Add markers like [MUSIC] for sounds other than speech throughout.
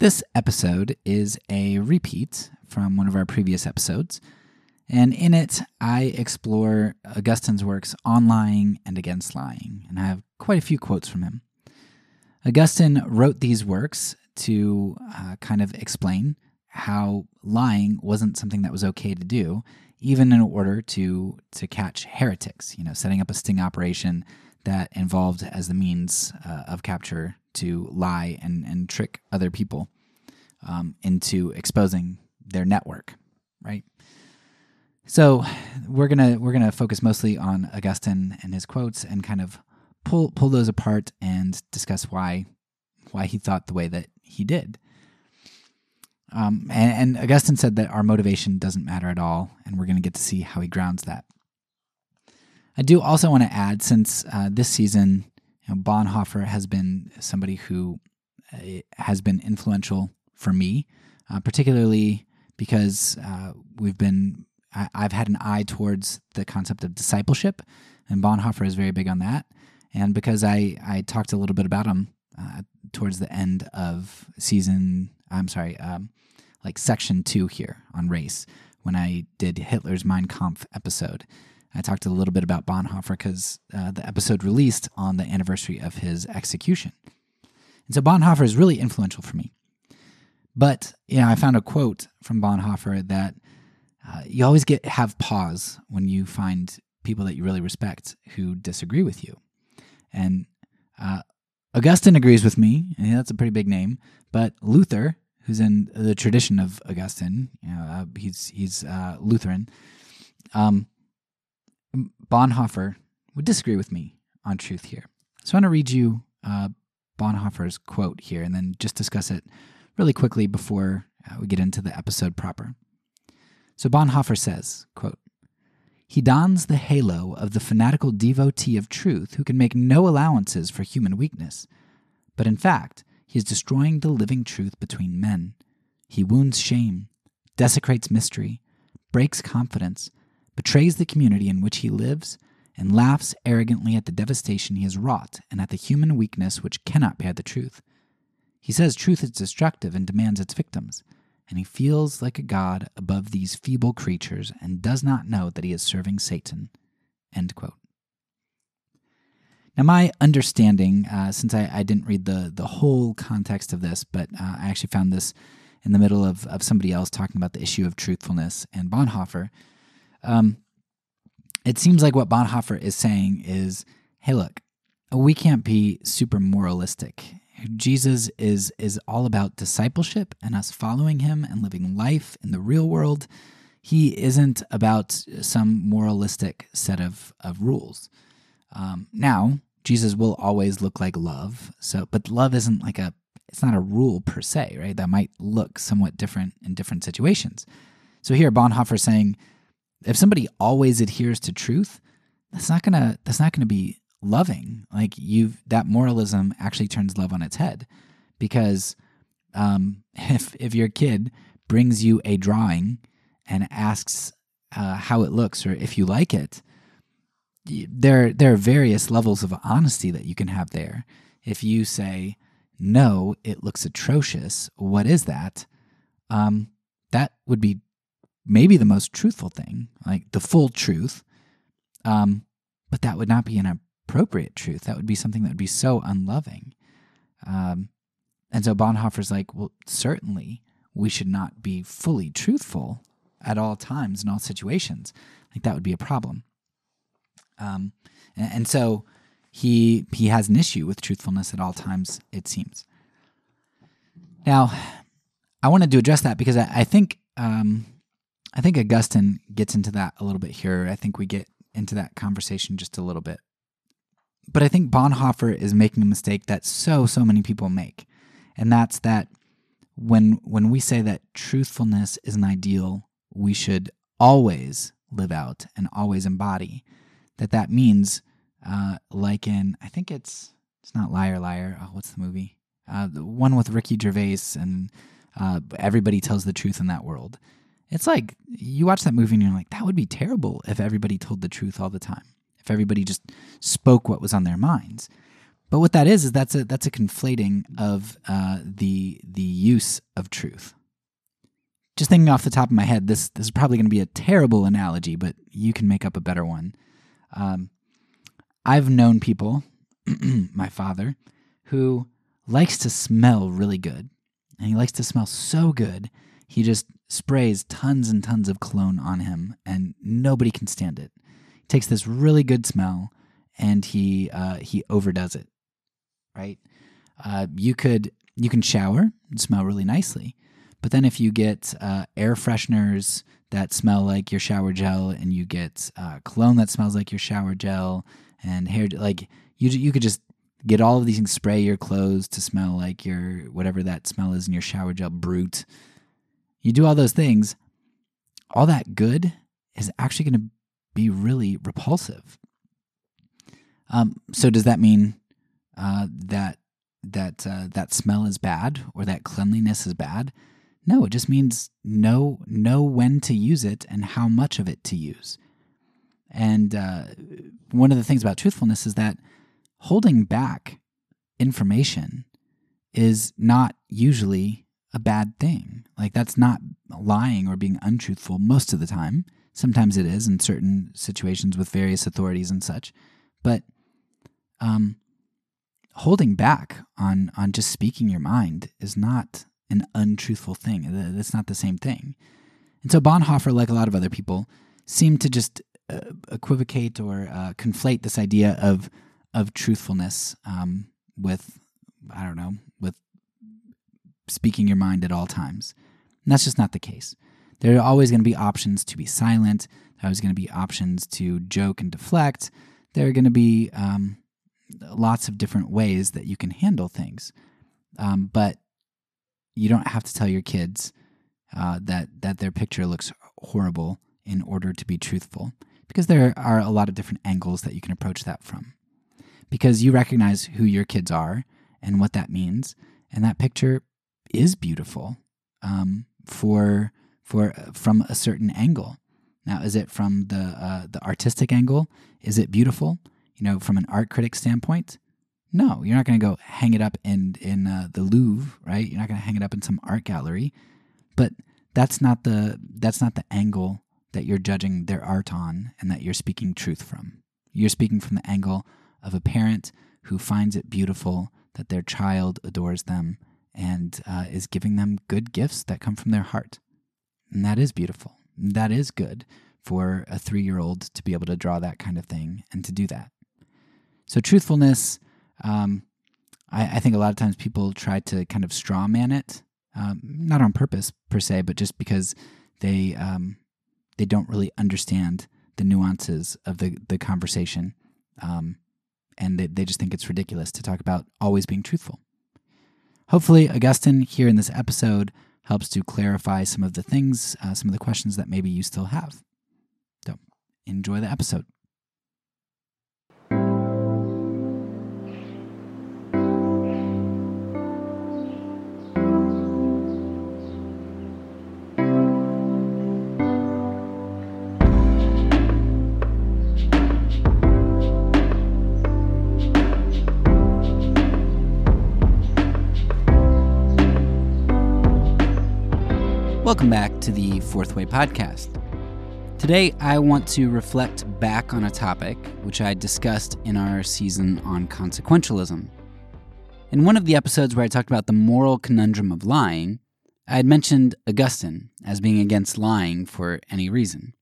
This episode is a repeat from one of our previous episodes, and in it, I explore Augustine's works on lying and against lying, and I have quite a few quotes from him. Augustine wrote these works to uh, kind of explain how lying wasn't something that was okay to do, even in order to to catch heretics. You know, setting up a sting operation that involved as the means uh, of capture to lie and, and trick other people um, into exposing their network, right? So we're gonna we're gonna focus mostly on Augustine and his quotes and kind of pull pull those apart and discuss why why he thought the way that he did. Um, and, and Augustine said that our motivation doesn't matter at all, and we're going to get to see how he grounds that. I do also want to add, since uh, this season, you know, Bonhoeffer has been somebody who uh, has been influential for me, uh, particularly because uh, we've been I, have had an eye towards the concept of discipleship, and Bonhoeffer is very big on that. And because I I talked a little bit about him uh, towards the end of season, I'm sorry, um, like section two here on race when I did Hitler's Mein Kampf episode. I talked a little bit about Bonhoeffer because uh, the episode released on the anniversary of his execution. And so Bonhoeffer is really influential for me. But you know, I found a quote from Bonhoeffer that uh, you always get have pause when you find people that you really respect who disagree with you. And uh, Augustine agrees with me, and that's a pretty big name. But Luther, who's in the tradition of Augustine, you know, uh, he's he's uh, Lutheran. Um, Bonhoeffer would disagree with me on truth here. So I want to read you uh, Bonhoeffer's quote here, and then just discuss it really quickly before uh, we get into the episode proper. So Bonhoeffer says, quote, he dons the halo of the fanatical devotee of truth who can make no allowances for human weakness. But in fact, he is destroying the living truth between men. He wounds shame, desecrates mystery, breaks confidence, betrays the community in which he lives, and laughs arrogantly at the devastation he has wrought and at the human weakness which cannot bear the truth. He says truth is destructive and demands its victims, and he feels like a god above these feeble creatures and does not know that he is serving Satan. Now, my understanding, uh, since I, I, didn't read the, the whole context of this, but uh, I actually found this in the middle of, of somebody else talking about the issue of truthfulness and Bonhoeffer. Um, it seems like what Bonhoeffer is saying is hey, look, we can't be super moralistic Jesus is is all about discipleship and us following him and living life in the real world. He isn't about some moralistic set of, of rules. Um, now, Jesus will always look like love. So, but love isn't like a it's not a rule per se, right? That might look somewhat different in different situations. So here, Bonhoeffer saying, if somebody always adheres to truth, that's not gonna that's not gonna be loving. Like you've that moralism actually turns love on its head because um, [LAUGHS] if if your kid brings you a drawing and asks uh, how it looks or if you like it, there there are various levels of honesty that you can have there. If you say no, it looks atrocious. What is that? Um, that would be maybe the most truthful thing, like the full truth. Um, but that would not be an appropriate truth. That would be something that would be so unloving. Um, and so Bonhoeffer's like, well, certainly we should not be fully truthful at all times in all situations. Like that would be a problem. Um, and, and so he he has an issue with truthfulness at all times. It seems. Now, I wanted to address that because I, I think um, I think Augustine gets into that a little bit here. I think we get into that conversation just a little bit. But I think Bonhoeffer is making a mistake that so, so many people make. And that's that when when we say that truthfulness is an ideal we should always live out and always embody, that that means uh, like in I think it's it's not Liar Liar. Oh, what's the movie? Uh, the one with Ricky Gervais and uh, everybody tells the truth in that world. It's like you watch that movie and you're like, that would be terrible if everybody told the truth all the time if everybody just spoke what was on their minds. But what that is is that's a that's a conflating of uh, the the use of truth. Just thinking off the top of my head, this, this is probably going to be a terrible analogy, but you can make up a better one. Um, I've known people, [CLEARS THROAT] my father, who likes to smell really good. And he likes to smell so good, he just sprays tons and tons of cologne on him, and nobody can stand it. He takes this really good smell and he uh, he overdoes it. Right? Uh, you could you can shower and smell really nicely, but then if you get uh, air fresheners that smell like your shower gel, and you get uh, cologne that smells like your shower gel, and hair like you you could just get all of these things, spray your clothes to smell like your whatever that smell is in your shower gel, brute. You do all those things, all that good is actually going to be really repulsive. Um, so does that mean uh, that that uh, that smell is bad or that cleanliness is bad? No, it just means know know when to use it and how much of it to use. And uh, one of the things about truthfulness is that holding back information is not usually a bad thing. Like that's not lying or being untruthful most of the time. Sometimes it is in certain situations with various authorities and such. But um, holding back on on just speaking your mind is not an untruthful thing. That's not the same thing. And so Bonhoeffer, like a lot of other people, seemed to just uh, equivocate or uh, conflate this idea of of truthfulness um, with I don't know speaking your mind at all times. And that's just not the case. There are always going to be options to be silent. There are always going to be options to joke and deflect. There are going to be um, lots of different ways that you can handle things. Um, but you don't have to tell your kids uh, that that their picture looks horrible in order to be truthful, because there are a lot of different angles that you can approach that from. Because you recognize who your kids are and what that means, and that picture is beautiful um, for for from a certain angle. Now, is it from the uh, the artistic angle? Is it beautiful? you know, from an art critic standpoint, no, you're not going to go hang it up in in uh, the Louvre, right? You're not going to hang it up in some art gallery. But that's not the that's not the angle that you're judging their art on and that you're speaking truth from. You're speaking from the angle of a parent who finds it beautiful that their child adores them and uh, is giving them good gifts that come from their heart. And that is beautiful. That is good for a three year old to be able to draw that kind of thing and to do that. So truthfulness, um, I, I, think a lot of times people try to kind of straw man it, um, not on purpose per se, but just because they um, they don't really understand the nuances of the the conversation, um, and they, they just think it's ridiculous to talk about always being truthful. Hopefully, Augustine here in this episode helps to clarify some of the things, uh, some of the questions that maybe you still have. So, enjoy the episode. Welcome back to the Fourth Way Podcast. Today, I want to reflect back on a topic which I discussed in our season on consequentialism. In one of the episodes where I talked about the moral conundrum of lying, I had mentioned Augustine as being against lying for any reason.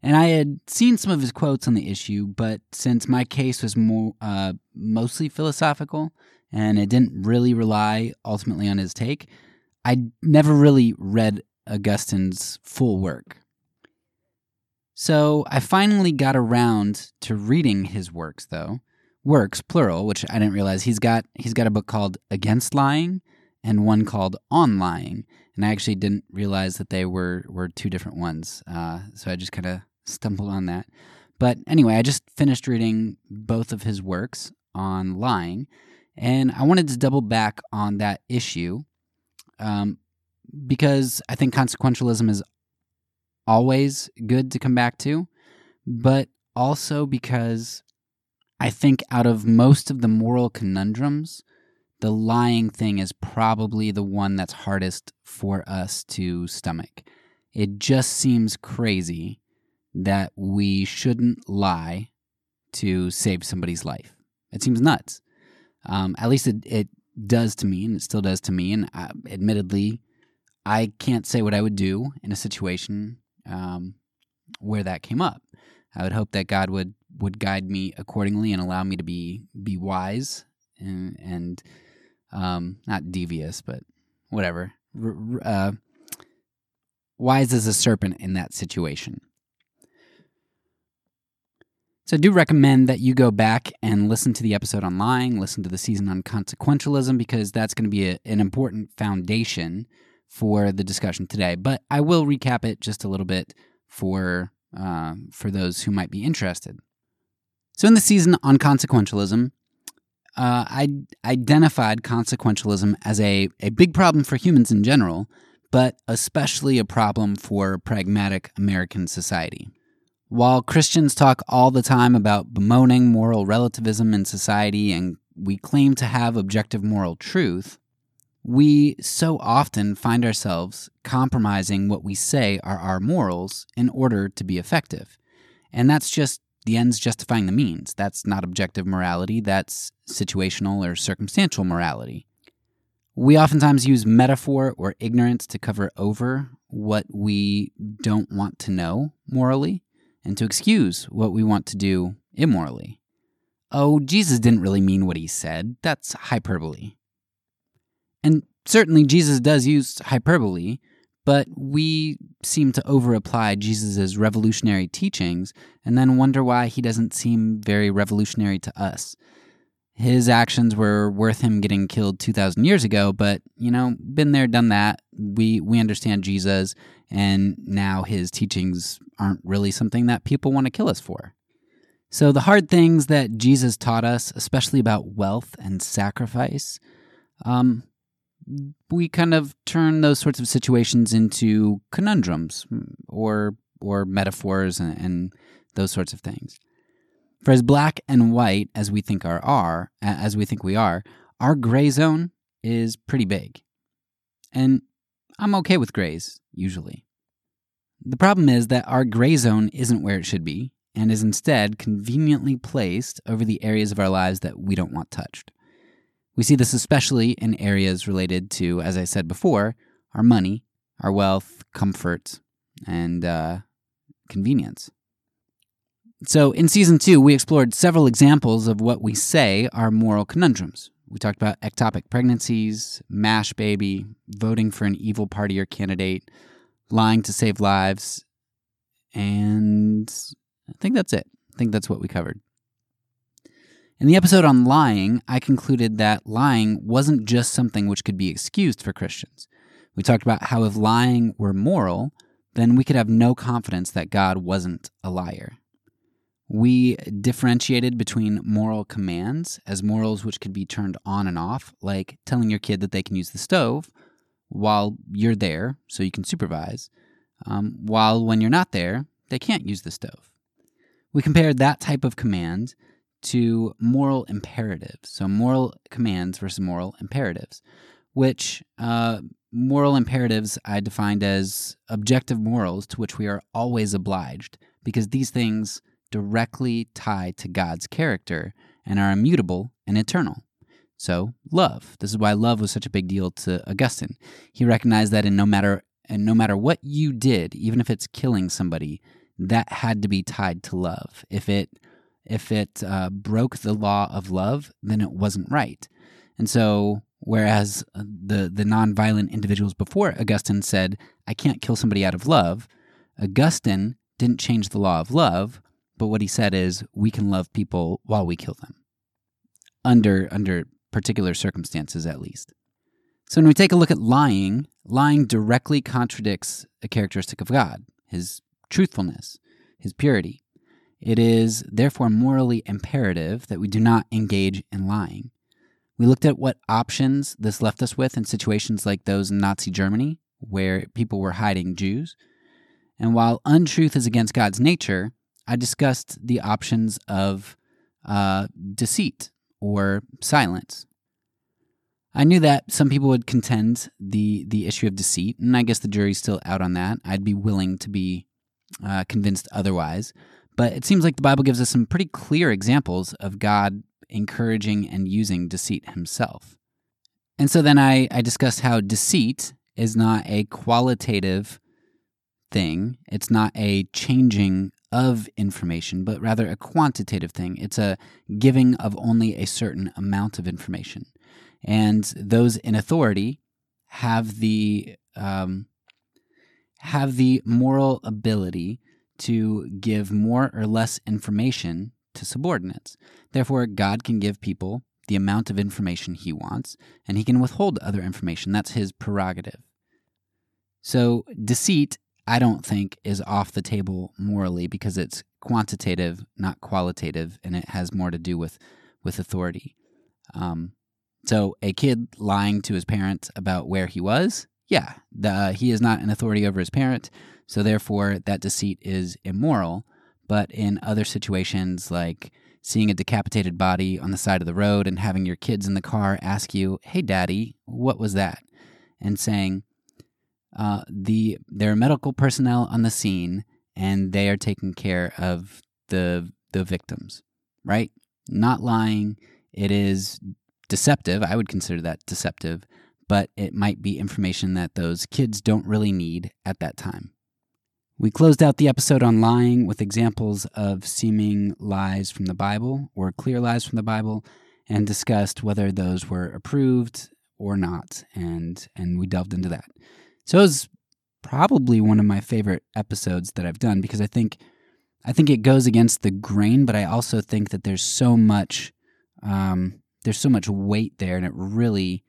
And I had seen some of his quotes on the issue, but since my case was more uh, mostly philosophical and it didn't really rely ultimately on his take, I never really read Augustine's full work. So I finally got around to reading his works though. Works plural, which I didn't realize he's got he's got a book called Against Lying and one called On Lying, and I actually didn't realize that they were were two different ones. Uh, so I just kind of stumbled on that. But anyway, I just finished reading both of his works on lying, and I wanted to double back on that issue um, because I think consequentialism is always good to come back to, but also because I think out of most of the moral conundrums the lying thing is probably the one that's hardest for us to stomach. It just seems crazy that we shouldn't lie to save somebody's life. It seems nuts. Um, at least it, it does to me, and it still does to me. And I, admittedly, I can't say what I would do in a situation um, where that came up. I would hope that God would would guide me accordingly and allow me to be be wise and, and um, not devious, but whatever, uh, wise as a serpent in that situation. So I do recommend that you go back and listen to the episode on lying, listen to the season on consequentialism, because that's going to be a, an important foundation for the discussion today. But I will recap it just a little bit for uh, for those who might be interested. So in the season on consequentialism, uh, I identified consequentialism as a, a big problem for humans in general, but especially a problem for pragmatic American society. While Christians talk all the time about bemoaning moral relativism in society and we claim to have objective moral truth, we so often find ourselves compromising what we say are our morals in order to be effective. And that's just the ends justifying the means. That's not objective morality, that's situational or circumstantial morality. We oftentimes use metaphor or ignorance to cover over what we don't want to know morally and to excuse what we want to do immorally. Oh, Jesus didn't really mean what he said. That's hyperbole. And certainly Jesus does use hyperbole, but we seem to overapply Jesus' revolutionary teachings and then wonder why he doesn't seem very revolutionary to us. His actions were worth him getting killed 2,000 years ago, but, you know, been there, done that. We, we understand Jesus, and now his teachings aren't really something that people want to kill us for. So, the hard things that Jesus taught us, especially about wealth and sacrifice, um, we kind of turn those sorts of situations into conundrums mm, or or metaphors and, and those sorts of things. For as black and white as we think our are, as we think we are, our gray zone is pretty big. And I'm okay with grays, usually. The problem is that our gray zone isn't where it should be, and is instead conveniently placed over the areas of our lives that we don't want touched. We see this especially in areas related to, as I said before, our money, our wealth, comfort, and uh, convenience. So, in season two, we explored several examples of what we say are moral conundrums. We talked about ectopic pregnancies, MASH baby, voting for an evil party or candidate, lying to save lives, and I think that's it. I think that's what we covered. In the episode on lying, I concluded that lying wasn't just something which could be excused for Christians. We talked about how if lying were moral, then we could have no confidence that God wasn't a liar. We differentiated between moral commands as morals which could be turned on and off, like telling your kid that they can use the stove while you're there so you can supervise, um, while when you're not there, they can't use the stove. We compared that type of command to moral imperatives. So, moral commands versus moral imperatives, which uh, moral imperatives I defined as objective morals to which we are always obliged, because these things directly tie to God's character and are immutable and eternal. So, love. This is why love was such a big deal to Augustine. He recognized that in no matter and no matter what you did, even if it's killing somebody, that had to be tied to love. If it if it uh, broke the law of love, then it wasn't right. And so, whereas uh, the the nonviolent individuals before Augustine said, "I can't kill somebody out of love," Augustine didn't change the law of love, but what he said is, "We can love people while we kill them, under under particular circumstances, at least." So, when we take a look at lying, lying directly contradicts a characteristic of God: His truthfulness, His purity. It is therefore morally imperative that we do not engage in lying. We looked at what options this left us with in situations like those in Nazi Germany, where people were hiding Jews. And while untruth is against God's nature, I discussed the options of uh, deceit or silence. I knew that some people would contend the the issue of deceit, and I guess the jury's still out on that. I'd be willing to be uh, convinced otherwise, but it seems like the Bible gives us some pretty clear examples of God encouraging and using deceit Himself. And so then I, I discussed how deceit is not a qualitative thing. It's not a changing of information, but rather a quantitative thing. It's a giving of only a certain amount of information. And those in authority have the um, have the moral ability to give more or less information to subordinates. Therefore, God can give people the amount of information he wants, and he can withhold other information. That's his prerogative. So, deceit, I don't think, is off the table morally because it's quantitative, not qualitative, and it has more to do with, with authority. Um, so, a kid lying to his parents about where he was, yeah, the, he is not an authority over his parent, so therefore that deceit is immoral. But in other situations, like seeing a decapitated body on the side of the road and having your kids in the car ask you, "Hey, Daddy, what was that?" and saying, uh, "The there are medical personnel on the scene and they are taking care of the the victims." Right? Not lying. It is deceptive. I would consider that deceptive, but it might be information that those kids don't really need at that time. We closed out the episode on lying with examples of seeming lies from the Bible or clear lies from the Bible and discussed whether those were approved or not and and we delved into that. So it was probably one of my favorite episodes that I've done because I think I think it goes against the grain, but I also think that there's so much um, there's so much weight there, and it really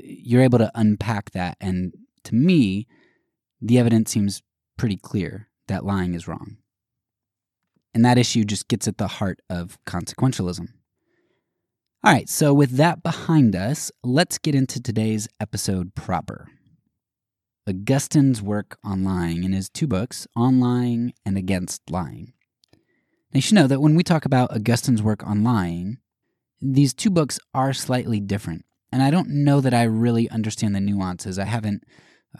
you're able to unpack that. And to me, the evidence seems pretty clear that lying is wrong. And that issue just gets at the heart of consequentialism. All right, so with that behind us, let's get into today's episode proper. Augustine's work on lying in his two books, On Lying and Against Lying. Now, you should know that when we talk about Augustine's work on lying, these two books are slightly different. And I don't know that I really understand the nuances. I haven't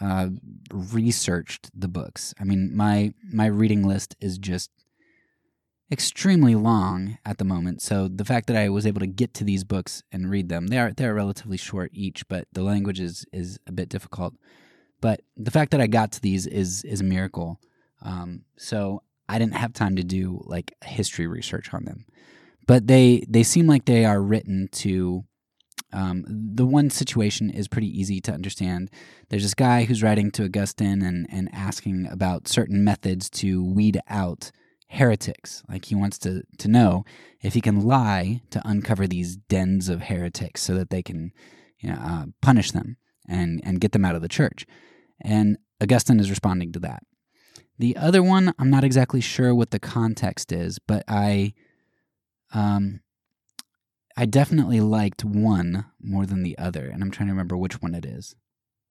uh, researched the books. I mean, my my reading list is just extremely long at the moment. So the fact that I was able to get to these books and read them, they are they are relatively short each, but the language is is a bit difficult. But the fact that I got to these is is a miracle. Um, so I didn't have time to do like history research on them, but they they seem like they are written to um, the one situation is pretty easy to understand. There's this guy who's writing to Augustine and, and asking about certain methods to weed out heretics. Like he wants to, to know if he can lie to uncover these dens of heretics so that they can you know, uh, punish them and, and get them out of the church. And Augustine is responding to that. The other one, I'm not exactly sure what the context is, but I um, I definitely liked one more than the other, and I'm trying to remember which one it is.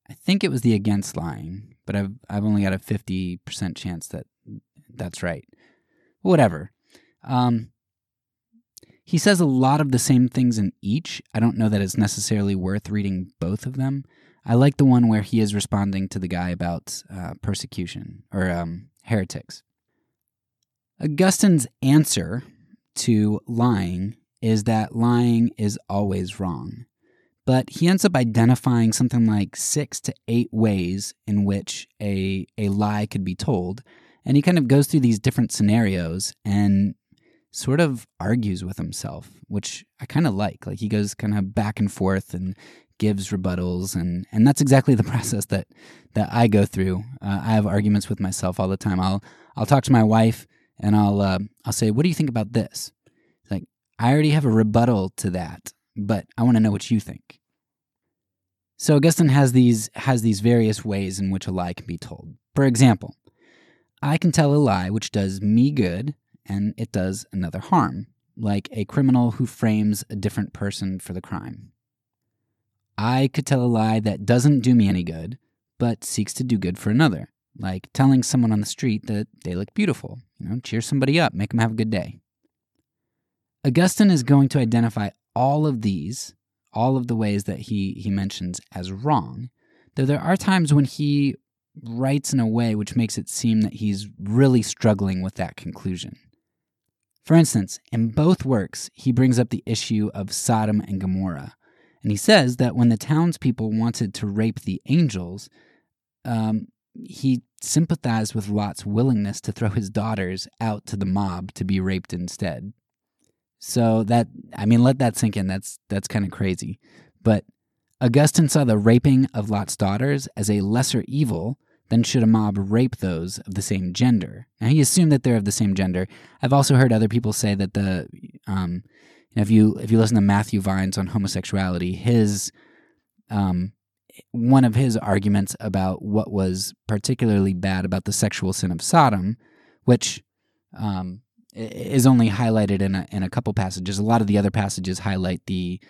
I think it was the against lying, but I've I've only got a fifty percent chance that that's right. Whatever. Um, he says a lot of the same things in each. I don't know that it's necessarily worth reading both of them. I like the one where he is responding to the guy about uh, persecution or um, heretics. Augustine's answer to lying is that lying is always wrong. But he ends up identifying something like six to eight ways in which a, a lie could be told. And he kind of goes through these different scenarios and sort of argues with himself, which I kind of like. Like he goes kind of back and forth and gives rebuttals and and that's exactly [LAUGHS] the process that that I go through. Uh, I have arguments with myself all the time. I'll I'll talk to my wife and I'll uh, I'll say, "What do you think about this?" I already have a rebuttal to that, but I want to know what you think. So Augustine has these has these various ways in which a lie can be told. For example, I can tell a lie which does me good and it does another harm, like a criminal who frames a different person for the crime. I could tell a lie that doesn't do me any good, but seeks to do good for another, like telling someone on the street that they look beautiful. You know, cheer somebody up, make them have a good day. Augustine is going to identify all of these, all of the ways that he, he mentions as wrong, though there are times when he writes in a way which makes it seem that he's really struggling with that conclusion. For instance, in both works, he brings up the issue of Sodom and Gomorrah, and he says that when the townspeople wanted to rape the angels, um, he sympathized with Lot's willingness to throw his daughters out to the mob to be raped instead. So that I mean, let that sink in. That's that's kind of crazy. But Augustine saw the raping of Lot's daughters as a lesser evil than should a mob rape those of the same gender. Now he assumed that they're of the same gender. I've also heard other people say that the um, you know, if you if you listen to Matthew Vines on homosexuality, his um, one of his arguments about what was particularly bad about the sexual sin of Sodom, which um, is only highlighted in a, in a couple passages. A lot of the other passages highlight the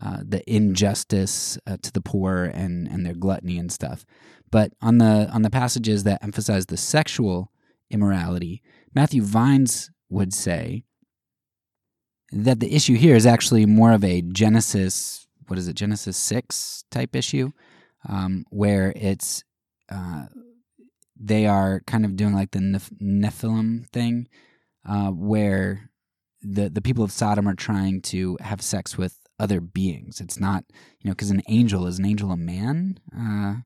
uh, the injustice uh, to the poor and and their gluttony and stuff. But on the on the passages that emphasize the sexual immorality, Matthew Vines would say that the issue here is actually more of a Genesis what is it Genesis six type issue, um, where it's uh, they are kind of doing like the Nephilim thing, uh, where the the people of Sodom are trying to have sex with other beings. It's not you know because an angel is an angel a man. Uh,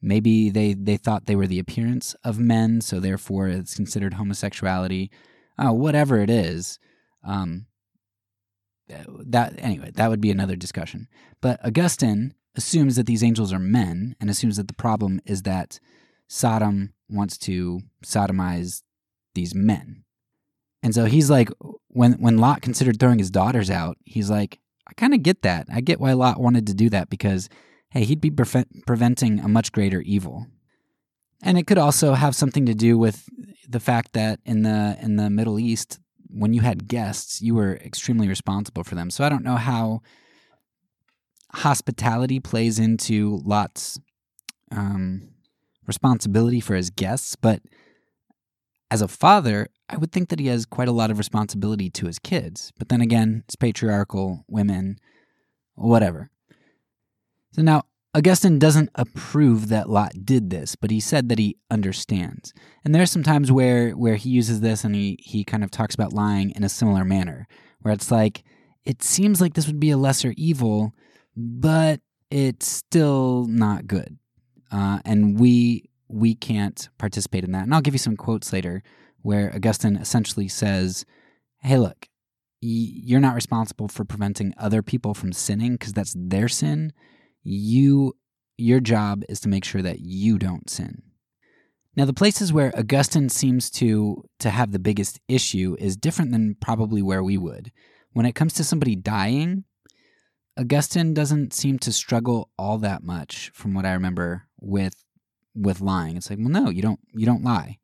maybe they they thought they were the appearance of men, so therefore it's considered homosexuality. Uh, whatever it is. Um, that anyway, that would be another discussion. But Augustine assumes that these angels are men and assumes that the problem is that Sodom wants to sodomize these men. And so he's like when when Lot considered throwing his daughters out, he's like I kind of get that. I get why Lot wanted to do that because hey, he'd be pre- preventing a much greater evil. And it could also have something to do with the fact that in the in the Middle East when you had guests, you were extremely responsible for them. So I don't know how hospitality plays into Lot's um, responsibility for his guests, but as a father, I would think that he has quite a lot of responsibility to his kids. But then again, it's patriarchal, women, whatever. So now, Augustine doesn't approve that Lot did this, but he said that he understands. And there are some times where where he uses this and he he kind of talks about lying in a similar manner, where it's like it seems like this would be a lesser evil, but it's still not good. Uh, and we we can't participate in that. And I'll give you some quotes later where Augustine essentially says, "Hey, look, you're not responsible for preventing other people from sinning because that's their sin. You your job is to make sure that you don't sin." Now, the places where Augustine seems to to have the biggest issue is different than probably where we would. When it comes to somebody dying, Augustine doesn't seem to struggle all that much from what I remember with with lying. It's like, well, no, you don't you don't lie.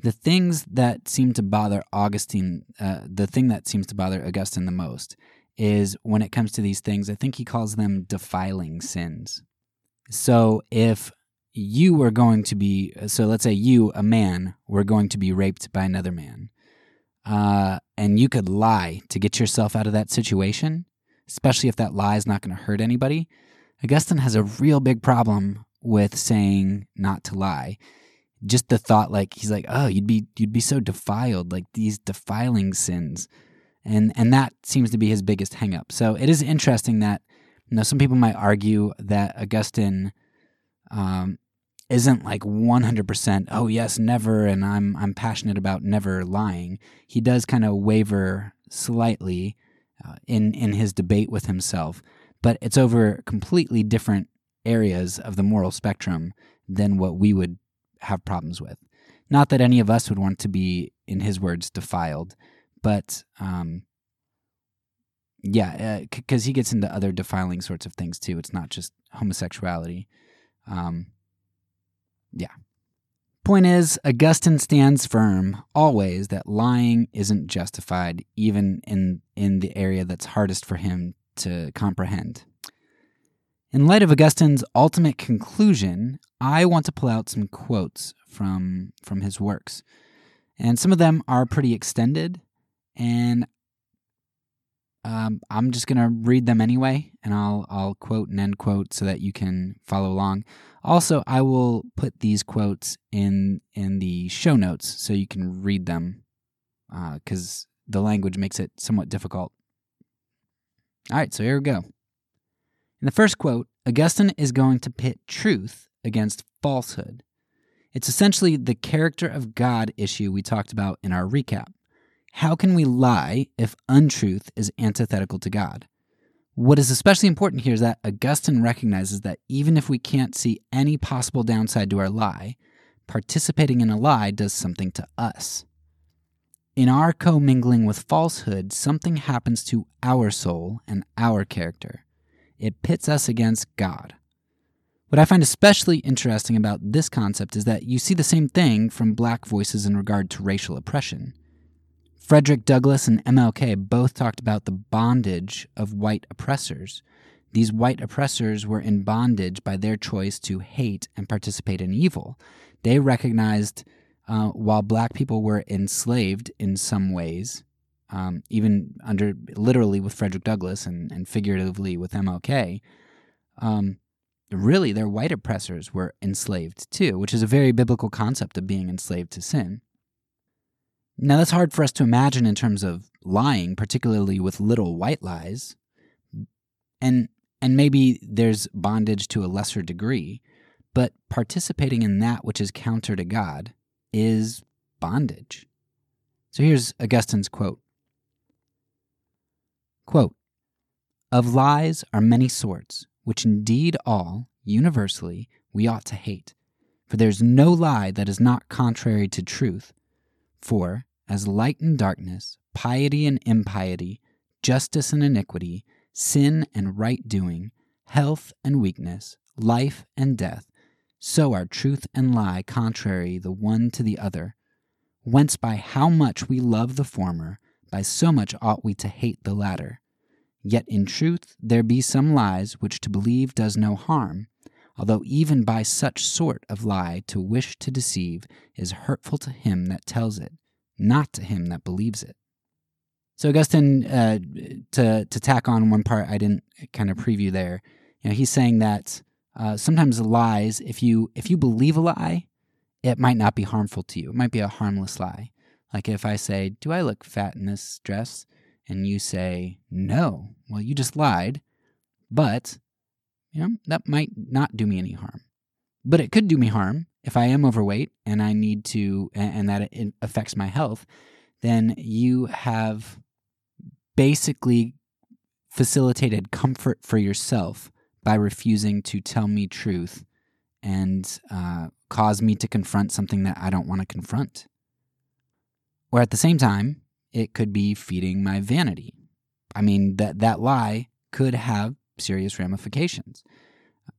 The things that seem to bother Augustine, uh, the thing that seems to bother Augustine the most is when it comes to these things. I think he calls them defiling sins. So if you were going to be, so let's say you, a man, were going to be raped by another man, uh, and you could lie to get yourself out of that situation, especially if that lie is not going to hurt anybody, Augustine has a real big problem with saying not to lie. Just the thought, like he's like, oh, you'd be you'd be so defiled, like these defiling sins, and and that seems to be his biggest hangup. So it is interesting that you know some people might argue that Augustine um, isn't like 100% oh yes never and i'm i'm passionate about never lying he does kind of waver slightly uh, in in his debate with himself, but it's over completely different areas of the moral spectrum than what we would have problems with. Not that any of us would want to be, in his words, defiled, but um, yeah, because uh, he gets into other defiling sorts of things too. It's not just homosexuality. Um, yeah, Point is, Augustine stands firm always that lying isn't justified, even in, in the area that's hardest for him to comprehend. In light of Augustine's ultimate conclusion, I want to pull out some quotes from, from his works. And some of them are pretty extended, and um, I'm just gonna read them anyway, and I'll I'll quote and end quote so that you can follow along. Also, I will put these quotes in in the show notes so you can read them, because uh, the language makes it somewhat difficult. All right, so here we go. In the first quote, Augustine is going to pit truth against falsehood. It's essentially the character of God issue we talked about in our recap. How can we lie if untruth is antithetical to God? What is especially important here is that Augustine recognizes that even if we can't see any possible downside to our lie, participating in a lie does something to us. In our commingling with falsehood, something happens to our soul and our character. It pits us against God. What I find especially interesting about this concept is that you see the same thing from black voices in regard to racial oppression. Frederick Douglass and MLK both talked about the bondage of white oppressors. These white oppressors were in bondage by their choice to hate and participate in evil. They recognized uh, while black people were enslaved in some ways, um, even under literally with Frederick Douglass and, and figuratively with MLK, um, really their white oppressors were enslaved too, which is a very biblical concept of being enslaved to sin. Now, that's hard for us to imagine in terms of lying, particularly with little white lies. And, and maybe there's bondage to a lesser degree, but participating in that which is counter to God is bondage. So here's Augustine's quote Quote, Of lies are many sorts, which indeed all, universally, we ought to hate. For there is no lie that is not contrary to truth. For, as light and darkness, piety and impiety, justice and iniquity, sin and right doing, health and weakness, life and death, so are truth and lie contrary the one to the other. Whence by how much we love the former, by so much ought we to hate the latter. Yet in truth there be some lies which to believe does no harm, although even by such sort of lie to wish to deceive is hurtful to him that tells it, not to him that believes it. So Augustine, uh, to to tack on one part I didn't kind of preview there, you know, he's saying that uh, sometimes lies, if you if you believe a lie, it might not be harmful to you. It might be a harmless lie. Like if I say, "Do I look fat in this dress?" and you say no, well, you just lied, but you know that might not do me any harm. But it could do me harm if I am overweight and I need to, and that it affects my health. Then you have basically facilitated comfort for yourself by refusing to tell me truth and uh, cause me to confront something that I don't want to confront. Or at the same time, it could be feeding my vanity. I mean, that, that lie could have serious ramifications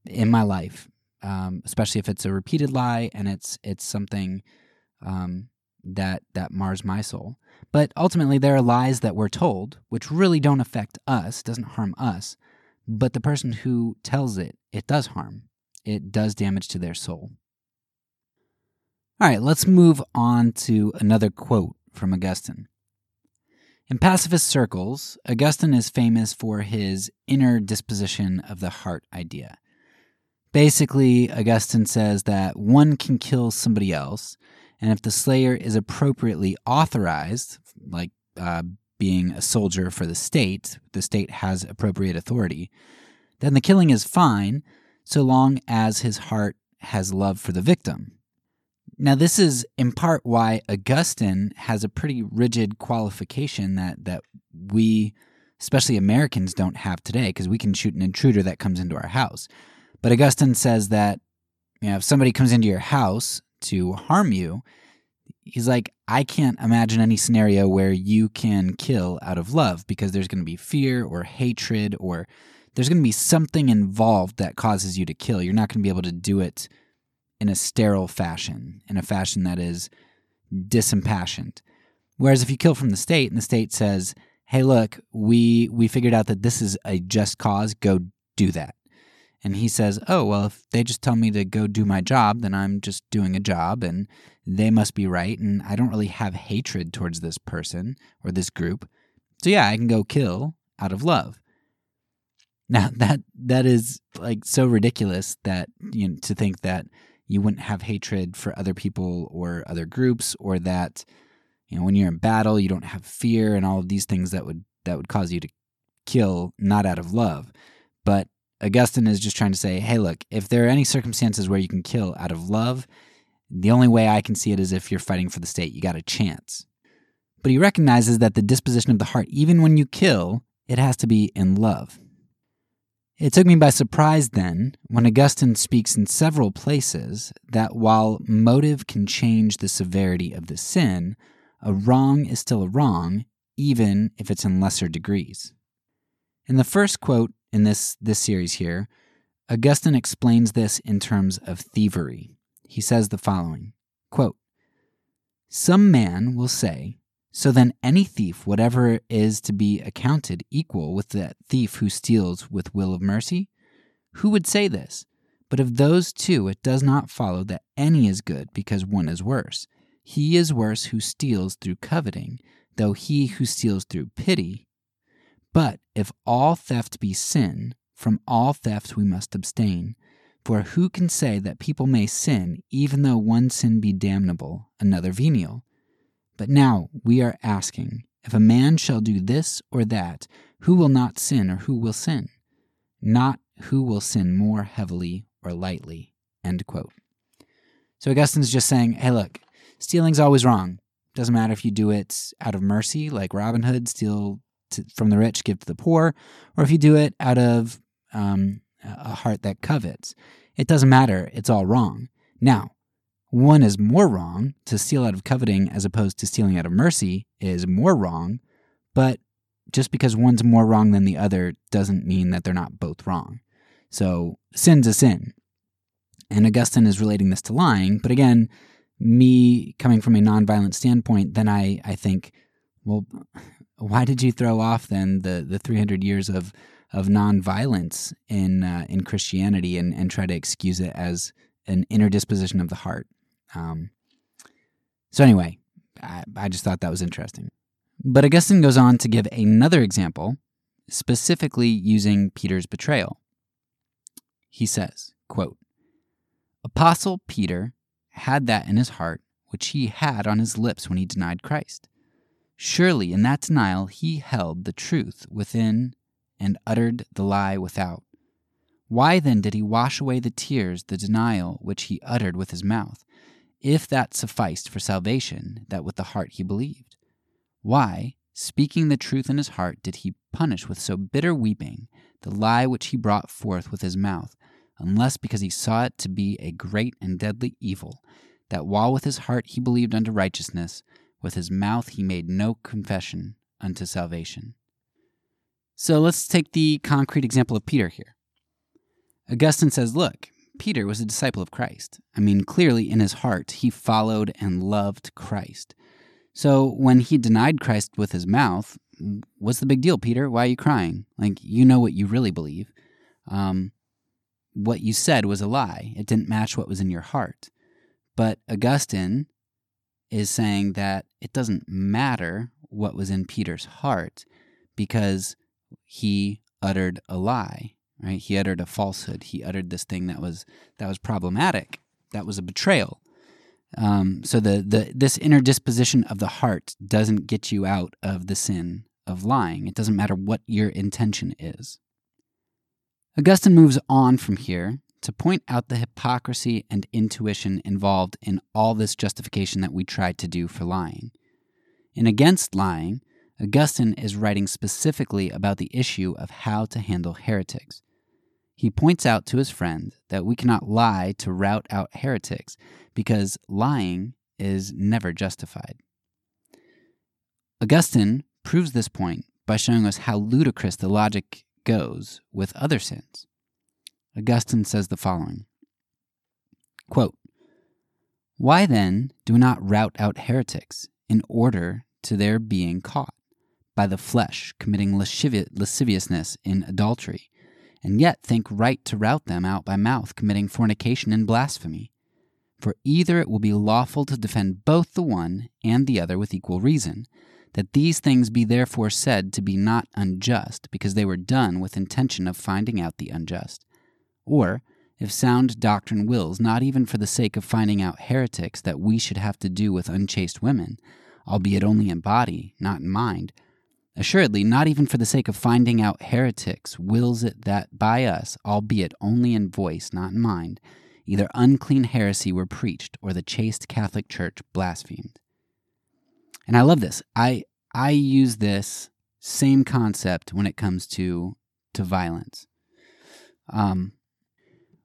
in my life, um, especially if it's a repeated lie and it's it's something um, that that mars my soul. But ultimately, there are lies that we're told which really don't affect us, doesn't harm us, but the person who tells it, it does harm. It does damage to their soul. All right, let's move on to another quote from Augustine. In pacifist circles, Augustine is famous for his inner disposition of the heart idea. Basically, Augustine says that one can kill somebody else, and if the slayer is appropriately authorized, like uh, being a soldier for the state, the state has appropriate authority, then the killing is fine so long as his heart has love for the victim. Now, this is in part why Augustine has a pretty rigid qualification that, that we, especially Americans, don't have today, because we can shoot an intruder that comes into our house. But Augustine says that you know, if somebody comes into your house to harm you, he's like, I can't imagine any scenario where you can kill out of love because there's going to be fear or hatred or there's going to be something involved that causes you to kill. You're not going to be able to do it in a sterile fashion, in a fashion that is disimpassioned. Whereas if you kill from the state and the state says, "Hey, look, we we figured out that this is a just cause, go do that." And he says, "Oh, well, if they just tell me to go do my job, then I'm just doing a job and they must be right and I don't really have hatred towards this person or this group. So yeah, I can go kill out of love. Now [LAUGHS] that that is like so ridiculous that you know, to think that you wouldn't have hatred for other people or other groups or that you know when you're in battle you don't have fear and all of these things that would that would cause you to kill not out of love. But Augustine is just trying to say, hey, look, if there are any circumstances where you can kill out of love, the only way I can see it is if you're fighting for the state. You got a chance. But he recognizes that the disposition of the heart, even when you kill, it has to be in love. It took me by surprise then when Augustine speaks in several places that while motive can change the severity of the sin, a wrong is still a wrong, even if it's in lesser degrees. In the first quote in this, this series here, Augustine explains this in terms of thievery. He says the following quote, Some man will say, So then any thief, whatever is to be accounted equal with that thief who steals with will of mercy? Who would say this? But of those two, it does not follow that any is good because one is worse. He is worse who steals through coveting, though he who steals through pity but if all theft be sin, from all theft we must abstain. For who can say that people may sin, even though one sin be damnable, another venial? But now we are asking, if a man shall do this or that, who will not sin or who will sin? Not who will sin more heavily or lightly. End quote. So Augustine's just saying, hey, look, stealing's always wrong. Doesn't matter if you do it out of mercy, like Robin Hood, steal to, from the rich, give to the poor, or if you do it out of um, a heart that covets. It doesn't matter. It's all wrong. Now, one is more wrong to steal out of coveting as opposed to stealing out of mercy is more wrong, but just because one's more wrong than the other doesn't mean that they're not both wrong. So, sin's a sin. And Augustine is relating this to lying, but again, me coming from a nonviolent standpoint, then I, I think, well, [LAUGHS] why did you throw off then the, the 300 years of of nonviolence in uh, in Christianity and, and try to excuse it as an inner disposition of the heart? Um, so anyway, I, I just thought that was interesting. But Augustine goes on to give another example, specifically using Peter's betrayal. He says, quote, Apostle Peter had that in his heart which he had on his lips when he denied Christ. Surely in that denial he held the truth within and uttered the lie without. Why then did he wash away the tears, the denial which he uttered with his mouth, if that sufficed for salvation, that with the heart he believed? Why, speaking the truth in his heart, did he punish with so bitter weeping the lie which he brought forth with his mouth, unless because he saw it to be a great and deadly evil, that while with his heart he believed unto righteousness, with his mouth he made no confession unto salvation. So let's take the concrete example of Peter here. Augustine says, look, Peter was a disciple of Christ. I mean, clearly in his heart, he followed and loved Christ. So when he denied Christ with his mouth, what's the big deal, Peter? Why are you crying? Like, you know what you really believe. Um, what you said was a lie, it didn't match what was in your heart. But Augustine is saying that it doesn't matter what was in Peter's heart because he uttered a lie, right? He uttered a falsehood. He uttered this thing that was that was problematic. That was a betrayal. Um, so the the this inner disposition of the heart doesn't get you out of the sin of lying. It doesn't matter what your intention is. Augustine moves on from here to point out the hypocrisy and intuition involved in all this justification that we tried to do for lying. In Against Lying, Augustine is writing specifically about the issue of how to handle heretics. He points out to his friend that we cannot lie to rout out heretics because lying is never justified. Augustine proves this point by showing us how ludicrous the logic goes with other sins. Augustine says the following quote, Why then do we not rout out heretics in order to their being caught by the flesh committing lascivi- lasciviousness in adultery, and yet think right to rout them out by mouth committing fornication and blasphemy? For either it will be lawful to defend both the one and the other with equal reason, that these things be therefore said to be not unjust, because they were done with intention of finding out the unjust. Or, if sound doctrine wills, not even for the sake of finding out heretics, that we should have to do with unchaste women, albeit only in body, not in mind, assuredly, not even for the sake of finding out heretics, wills it that by us, albeit only in voice, not in mind, either unclean heresy were preached, or the chaste Catholic Church blasphemed. And I love this. I I use this same concept when it comes to to violence. Um,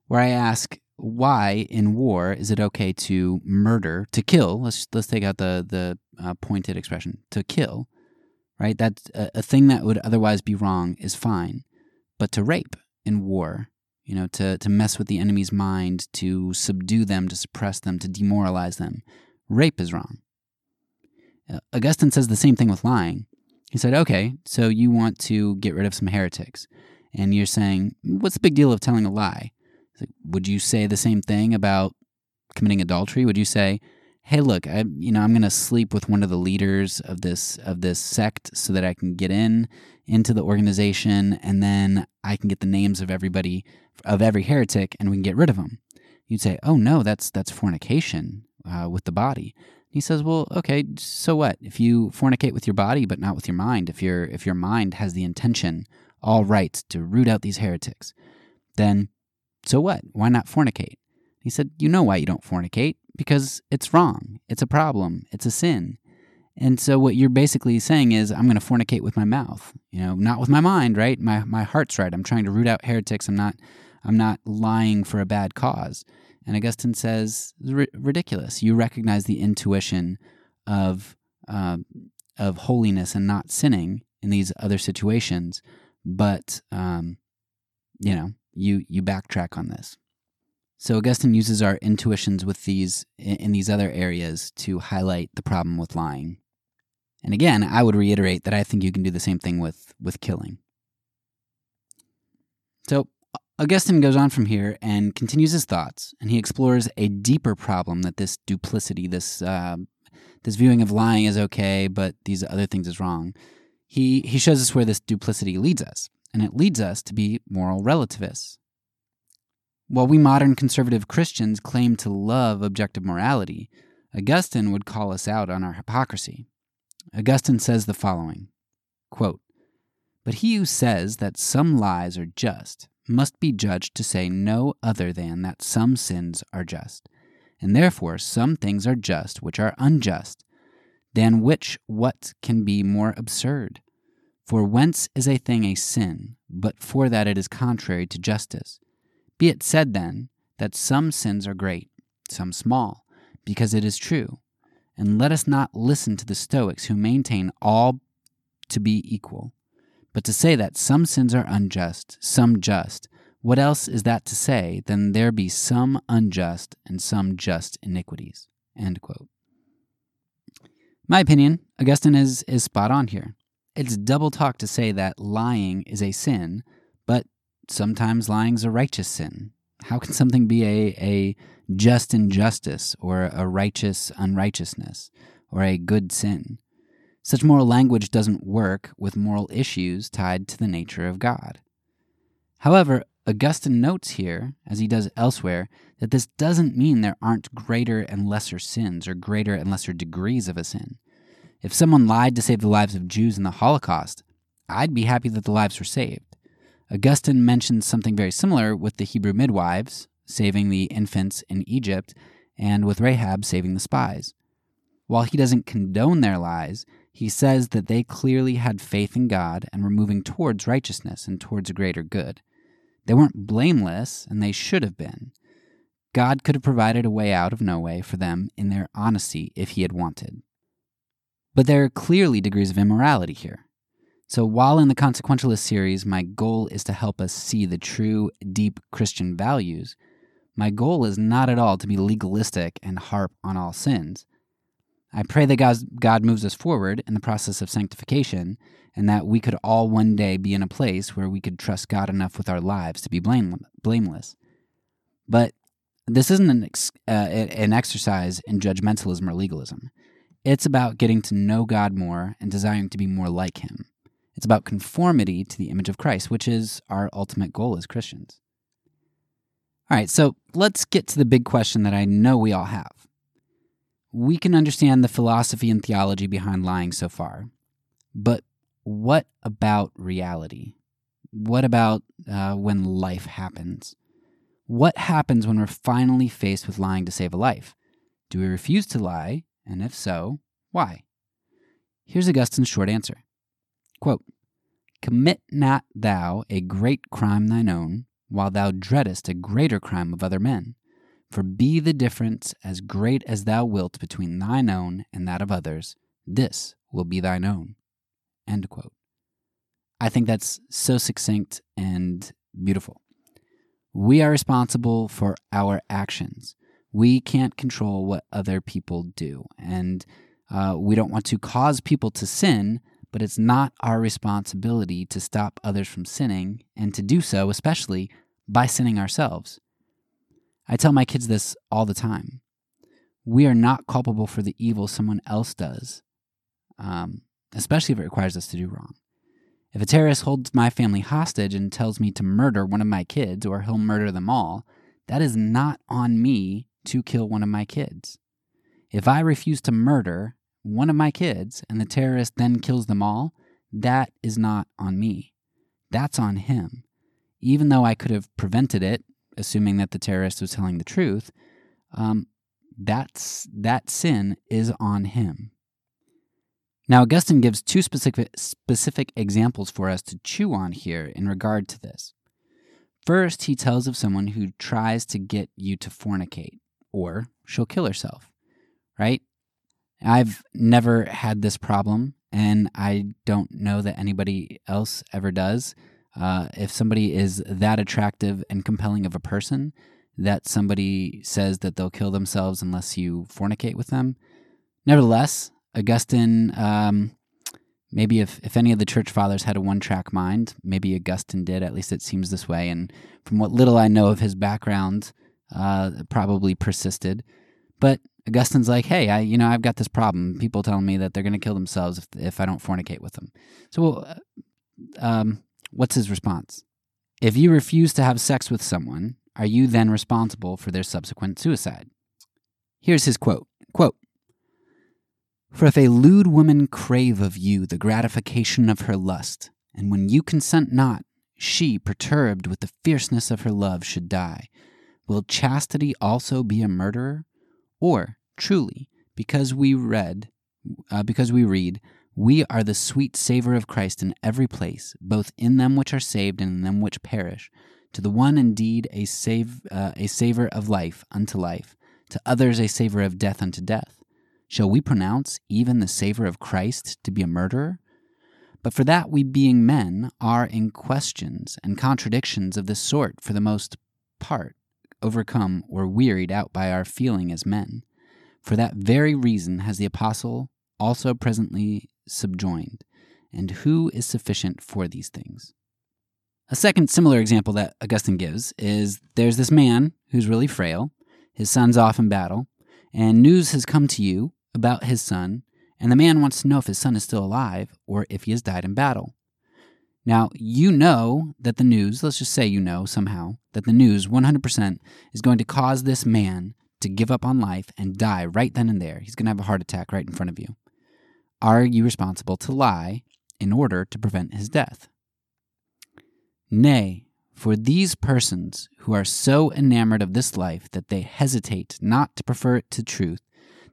where I ask why in war is it okay to murder, to kill? Let's let's take out the the uh, pointed expression to kill, right? That's a, a thing that would otherwise be wrong is fine, but to rape in war, you know, to to mess with the enemy's mind, to subdue them, to suppress them, to demoralize them, rape is wrong. Uh, Augustine says the same thing with lying. He said, okay, so you want to get rid of some heretics. And you're saying, what's the big deal of telling a lie? Like, would you say the same thing about committing adultery? Would you say, hey, look, I, you know, I'm going to sleep with one of the leaders of this of this sect so that I can get in into the organization, and then I can get the names of everybody of every heretic, and we can get rid of them. You'd say, oh no, that's that's fornication uh, with the body. He says, "Well, okay, so what? If you fornicate with your body but not with your mind, if your if your mind has the intention, all right, to root out these heretics, then so what? Why not fornicate?" He said, "You know why you don't fornicate? Because it's wrong. It's a problem. It's a sin." And so what you're basically saying is I'm going to fornicate with my mouth, you know, not with my mind, right? My my heart's right. I'm trying to root out heretics. I'm not I'm not lying for a bad cause. And Augustine says, ridiculous. You recognize the intuition of, uh, of holiness and not sinning in these other situations, but, um, you know, you, you backtrack on this. So Augustine uses our intuitions with these in these other areas to highlight the problem with lying. And again, I would reiterate that I think you can do the same thing with with killing. So Augustine goes on from here and continues his thoughts, and he explores a deeper problem that this duplicity, this uh, this viewing of lying is okay, but these other things is wrong. He he shows us where this duplicity leads us, and it leads us to be moral relativists. While we modern conservative Christians claim to love objective morality, Augustine would call us out on our hypocrisy. Augustine says the following quote, But he who says that some lies are just must be judged to say no other than that some sins are just, and therefore some things are just which are unjust, than which what can be more absurd? For whence is a thing a sin, but for that it is contrary to justice? Be it said then that some sins are great, some small, because it is true. And let us not listen to the Stoics who maintain all to be equal but to say that some sins are unjust, some just, what else is that to say than there be some unjust and some just iniquities? My opinion, Augustine is, is spot on here. It's double talk to say that lying is a sin, sometimes lying's a righteous sin. How can something be a, a just injustice or a righteous unrighteousness or a good sin? Such moral language doesn't work with moral issues tied to the nature of God. However, Augustine notes here, as he does elsewhere, that this doesn't mean there aren't greater and lesser sins or greater and lesser degrees of a sin. If someone lied to save the lives of Jews in the Holocaust, I'd be happy that the lives were saved. Augustine mentions something very similar with the Hebrew midwives saving the infants in Egypt and with Rahab saving the spies. While he doesn't condone their lies, he says that they clearly had faith in God and were moving towards righteousness and towards a greater good. They weren't blameless, and they should have been. God could have provided a way out of no way for them in their honesty if he had wanted. But there are clearly degrees of immorality here. So while in the Consequentialist series, my goal is to help us see the true, deep Christian values, my goal is not at all to be legalistic and harp on all sins. I pray that God moves us forward in the process of sanctification and that we could all one day be in a place where we could trust God enough with our lives to be blame, blameless. But this isn't an, ex, uh, an exercise in judgmentalism or legalism. It's about getting to know God more and desiring to be more like Him. It's about conformity to the image of Christ, which is our ultimate goal as Christians. All right, so let's get to the big question that I know we all have. We can understand the philosophy and theology behind lying so far, but what about reality? What about uh, when life happens? What happens when we're finally faced with lying to save a life? Do we refuse to lie? And if so, why? Here's Augustine's short answer Quote, Commit not thou a great crime thine own, while thou dreadest a greater crime of other men. For be the difference as great as thou wilt between thine own and that of others, this will be thine own. End quote. I think that's so succinct and beautiful. We are responsible for our actions. We can't control what other people do. And uh, we don't want to cause people to sin, but it's not our responsibility to stop others from sinning, and to do so, especially by sinning ourselves. I tell my kids this all the time. We are not culpable for the evil someone else does, um, especially if it requires us to do wrong. If a terrorist holds my family hostage and tells me to murder one of my kids or he'll murder them all, that is not on me to kill one of my kids. If I refuse to murder one of my kids and the terrorist then kills them all, that is not on me. That's on him. Even though I could have prevented it, assuming that the terrorist was telling the truth, um, that's that sin is on him. Now, Augustine gives two specific, specific examples for us to chew on here in regard to this. First, he tells of someone who tries to get you to fornicate, or she'll kill herself, right? I've never had this problem, and I don't know that anybody else ever does. Uh, if somebody is that attractive and compelling of a person that somebody says that they'll kill themselves unless you fornicate with them, nevertheless, Augustine, um, maybe if, if any of the church fathers had a one track mind, maybe Augustine did. At least it seems this way. And from what little I know of his background, uh, probably persisted. But Augustine's like, hey, I you know I've got this problem. People telling me that they're going to kill themselves if if I don't fornicate with them. So, uh, um, what's his response? If you refuse to have sex with someone, are you then responsible for their subsequent suicide? Here's his quote: "Quote: For if a lewd woman crave of you the gratification of her lust, and when you consent not, she, perturbed with the fierceness of her love, should die, will chastity also be a murderer? Or, truly, because we read, uh, because we read, we are the sweet savor of Christ in every place, both in them which are saved and in them which perish. To the one, indeed, a save, uh, a savor of life unto life; to others, a savor of death unto death. Shall we pronounce even the savor of Christ to be a murderer? But for that we, being men, are in questions and contradictions of this sort for the most part overcome or wearied out by our feeling as men. For that very reason has the apostle also presently subjoined, and who is sufficient for these things? A second similar example that Augustine gives is there's this man who's really frail, his son's off in battle, and news has come to you about his son, and the man wants to know if his son is still alive or if he has died in battle. Now, you know that the news, let's just say you know somehow, that the news 100% is going to cause this man to give up on life and die right then and there. He's going to have a heart attack right in front of you. Are you responsible to lie in order to prevent his death? Nay, for these persons who are so enamored of this life that they hesitate not to prefer it to truth,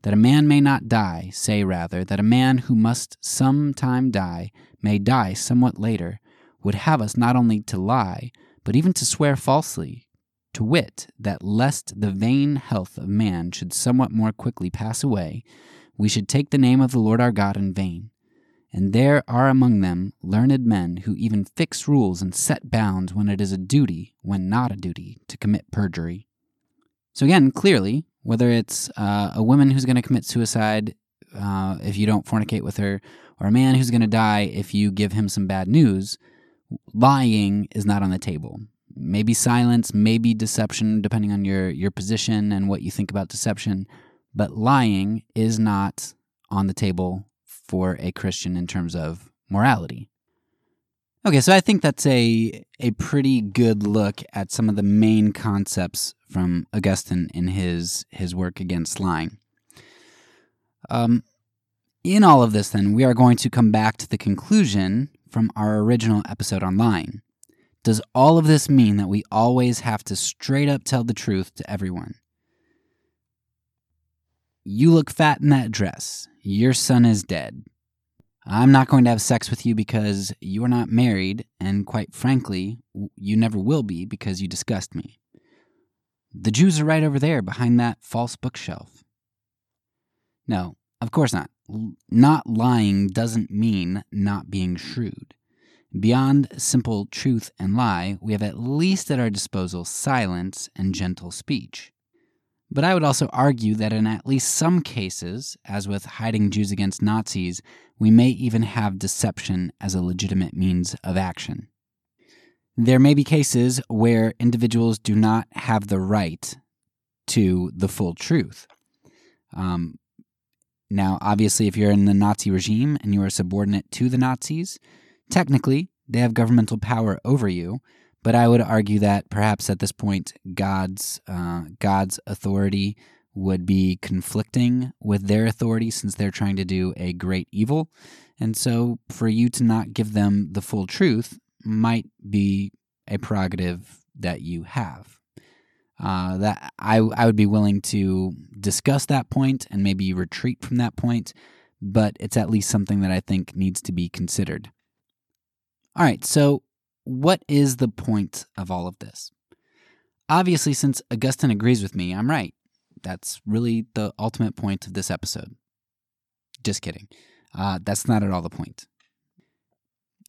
that a man may not die, say rather, that a man who must some time die may die somewhat later, would have us not only to lie, but even to swear falsely, to wit, that lest the vain health of man should somewhat more quickly pass away, we should take the name of the Lord our God in vain. And there are among them learned men who even fix rules and set bounds when it is a duty, when not a duty, to commit perjury. So, again, clearly, whether it's uh, a woman who's going to commit suicide uh, if you don't fornicate with her, or a man who's going to die if you give him some bad news, lying is not on the table. Maybe silence, maybe deception, depending on your, your position and what you think about deception, but lying is not on the table for a Christian in terms of morality. Okay, so I think that's a a pretty good look at some of the main concepts from Augustine in his his work against lying. Um, in all of this, then, we are going to come back to the conclusion from our original episode on lying. Does all of this mean that we always have to straight up tell the truth to everyone? You look fat in that dress. Your son is dead. I'm not going to have sex with you because you are not married, and quite frankly, you never will be because you disgust me. The Jews are right over there behind that false bookshelf. No, of course not. Not lying doesn't mean not being shrewd. Beyond simple truth and lie, we have at least at our disposal silence and gentle speech. But I would also argue that in at least some cases, as with hiding Jews against Nazis, we may even have deception as a legitimate means of action. There may be cases where individuals do not have the right to the full truth. Um, now, obviously, if you're in the Nazi regime and you are subordinate to the Nazis, technically they have governmental power over you. But I would argue that perhaps at this point, God's uh, God's authority would be conflicting with their authority since they're trying to do a great evil. And so, for you to not give them the full truth might be a prerogative that you have. Uh, that I I would be willing to discuss that point and maybe retreat from that point, but it's at least something that I think needs to be considered. All right, so what is the point of all of this? Obviously, since Augustine agrees with me, I'm right. That's really the ultimate point of this episode. Just kidding. Uh, that's not at all the point.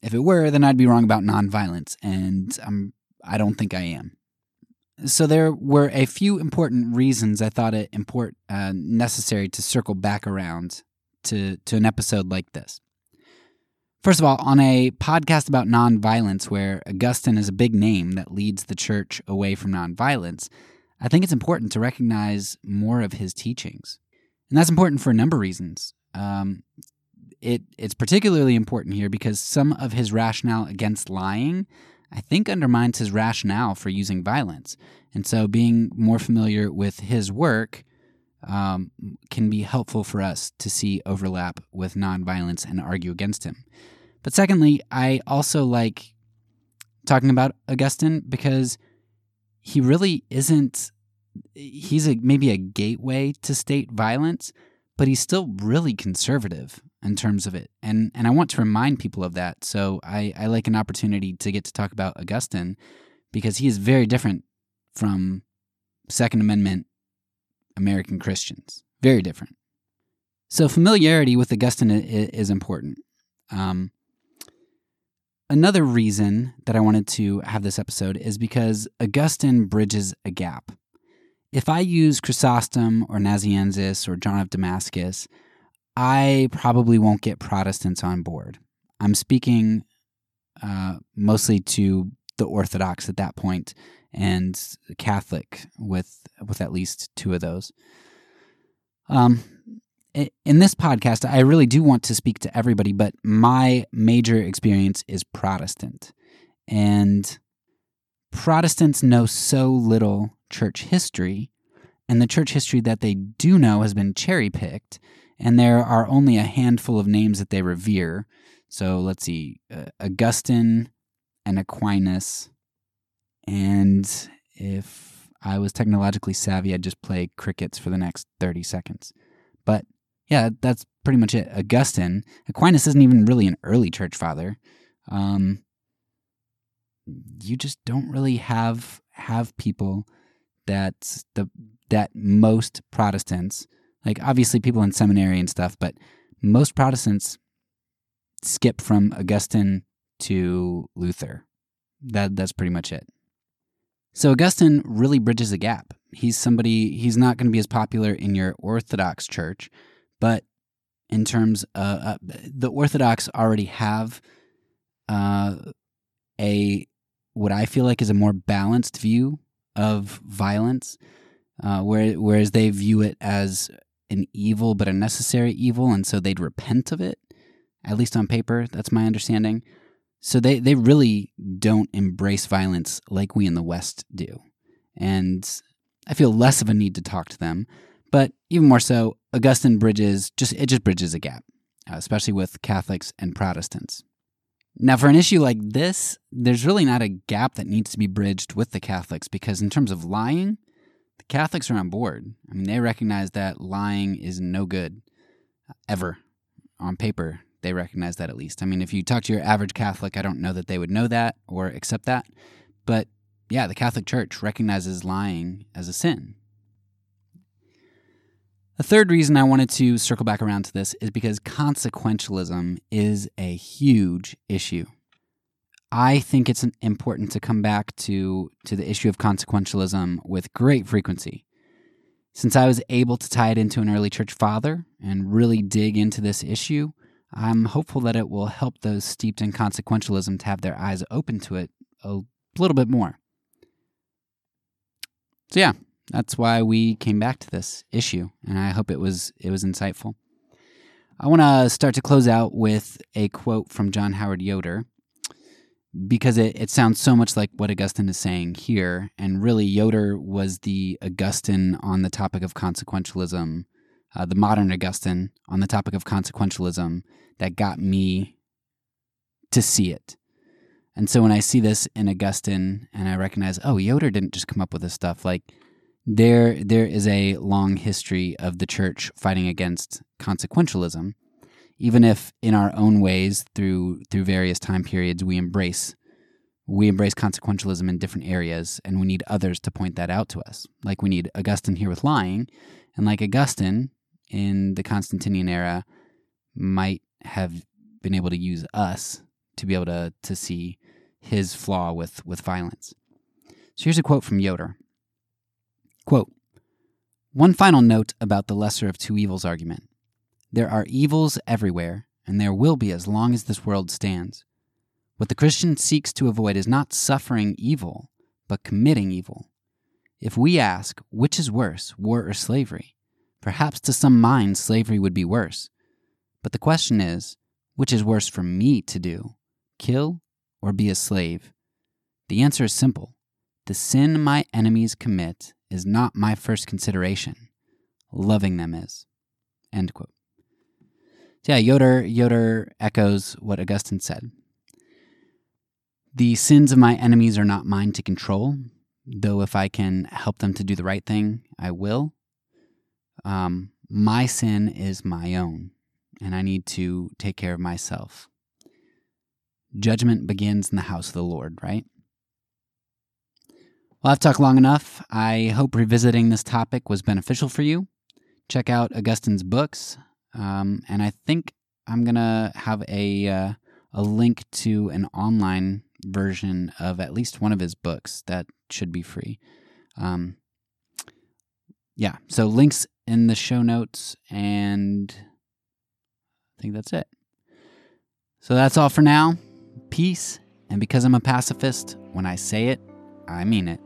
If it were, then I'd be wrong about nonviolence, and I'm, I don't think I am. So there were a few important reasons I thought it import, uh, necessary to circle back around to, to an episode like this. First of all, on a podcast about nonviolence, where Augustine is a big name that leads the church away from nonviolence, I think it's important to recognize more of his teachings. And that's important for a number of reasons. Um, it, it's particularly important here because some of his rationale against lying, I think, undermines his rationale for using violence. And so being more familiar with his work um, can be helpful for us to see overlap with nonviolence and argue against him. But secondly, I also like talking about Augustine because he really isn't he's a maybe a gateway to state violence, but he's still really conservative in terms of it. And and I want to remind people of that. So I, I like an opportunity to get to talk about Augustine because he is very different from Second Amendment American Christians. Very different. So familiarity with Augustine is important. Um, Another reason that I wanted to have this episode is because Augustine bridges a gap. If I use Chrysostom or Nazianzus or John of Damascus, I probably won't get Protestants on board. I'm speaking uh, mostly to the Orthodox at that point and Catholic with with at least two of those. Um, in this podcast, I really do want to speak to everybody, but my major experience is Protestant. And Protestants know so little church history, and the church history that they do know has been cherry picked, and there are only a handful of names that they revere. So let's see uh, Augustine and Aquinas. And if I was technologically savvy, I'd just play crickets for the next 30 seconds. But yeah, that's pretty much it. Augustine, Aquinas isn't even really an early church father. Um, you just don't really have have people that the that most Protestants, like obviously people in seminary and stuff, but most Protestants skip from Augustine to Luther. That that's pretty much it. So Augustine really bridges a gap. He's somebody he's not going to be as popular in your Orthodox church, but in terms of uh, the Orthodox already have uh, a what I feel like is a more balanced view of violence, uh, where, whereas they view it as an evil, but a necessary evil, and so they'd repent of it, at least on paper. That's my understanding. So they, they really don't embrace violence like we in the West do. And I feel less of a need to talk to them. But even more so, Augustine bridges just it just bridges a gap, uh, especially with Catholics and Protestants. Now, for an issue like this, there's really not a gap that needs to be bridged with the Catholics because, in terms of lying, the Catholics are on board. I mean, they recognize that lying is no good uh, ever on paper. They recognize that at least. I mean, if you talk to your average Catholic, I don't know that they would know that or accept that. But yeah, the Catholic Church recognizes lying as a sin. The third reason I wanted to circle back around to this is because consequentialism is a huge issue. I think it's important to come back to, to the issue of consequentialism with great frequency. Since I was able to tie it into an early church father and really dig into this issue, I'm hopeful that it will help those steeped in consequentialism to have their eyes open to it a little bit more. So, yeah, that's why we came back to this issue, and I hope it was it was insightful. I want to start to close out with a quote from John Howard Yoder because it, it sounds so much like what Augustine is saying here. And really, Yoder was the Augustine on the topic of consequentialism, uh, the modern Augustine on the topic of consequentialism that got me to see it. And so when I see this in Augustine and I recognize, oh, Yoder didn't just come up with this stuff, like there there is a long history of the church fighting against consequentialism even if in our own ways through through various time periods we embrace we embrace consequentialism in different areas and we need others to point that out to us. Like we need augustine here with lying and like augustine in the constantinian era might have been able to use us to be able to to see his flaw with with violence. So here's a quote from yoder Quote One final note about the lesser of two evils argument there are evils everywhere, and there will be as long as this world stands. What the Christian seeks to avoid is not suffering evil, but committing evil. If we ask, which is worse, war or slavery, perhaps to some minds slavery would be worse. But the question is, which is worse for me to do, kill or be a slave? The answer is simple. The sin my enemies commit is not my first consideration. Loving them is. End quote. So yeah, Yoder, Yoder echoes what Augustine said. The sins of my enemies are not mine to control, though if I can help them to do the right thing, I will. Um, my sin is my own, and I need to take care of myself. Judgment begins in the house of the Lord, right? Well, I've talked long enough. I hope revisiting this topic was beneficial for you. Check out Augustine's books, um, and I think I'm gonna have a uh, a link to an online version of at least one of his books that should be free. Um, yeah, so links in the show notes, and I think that's it. So that's all for now. Peace, and because I'm a pacifist, when I say it, I mean it.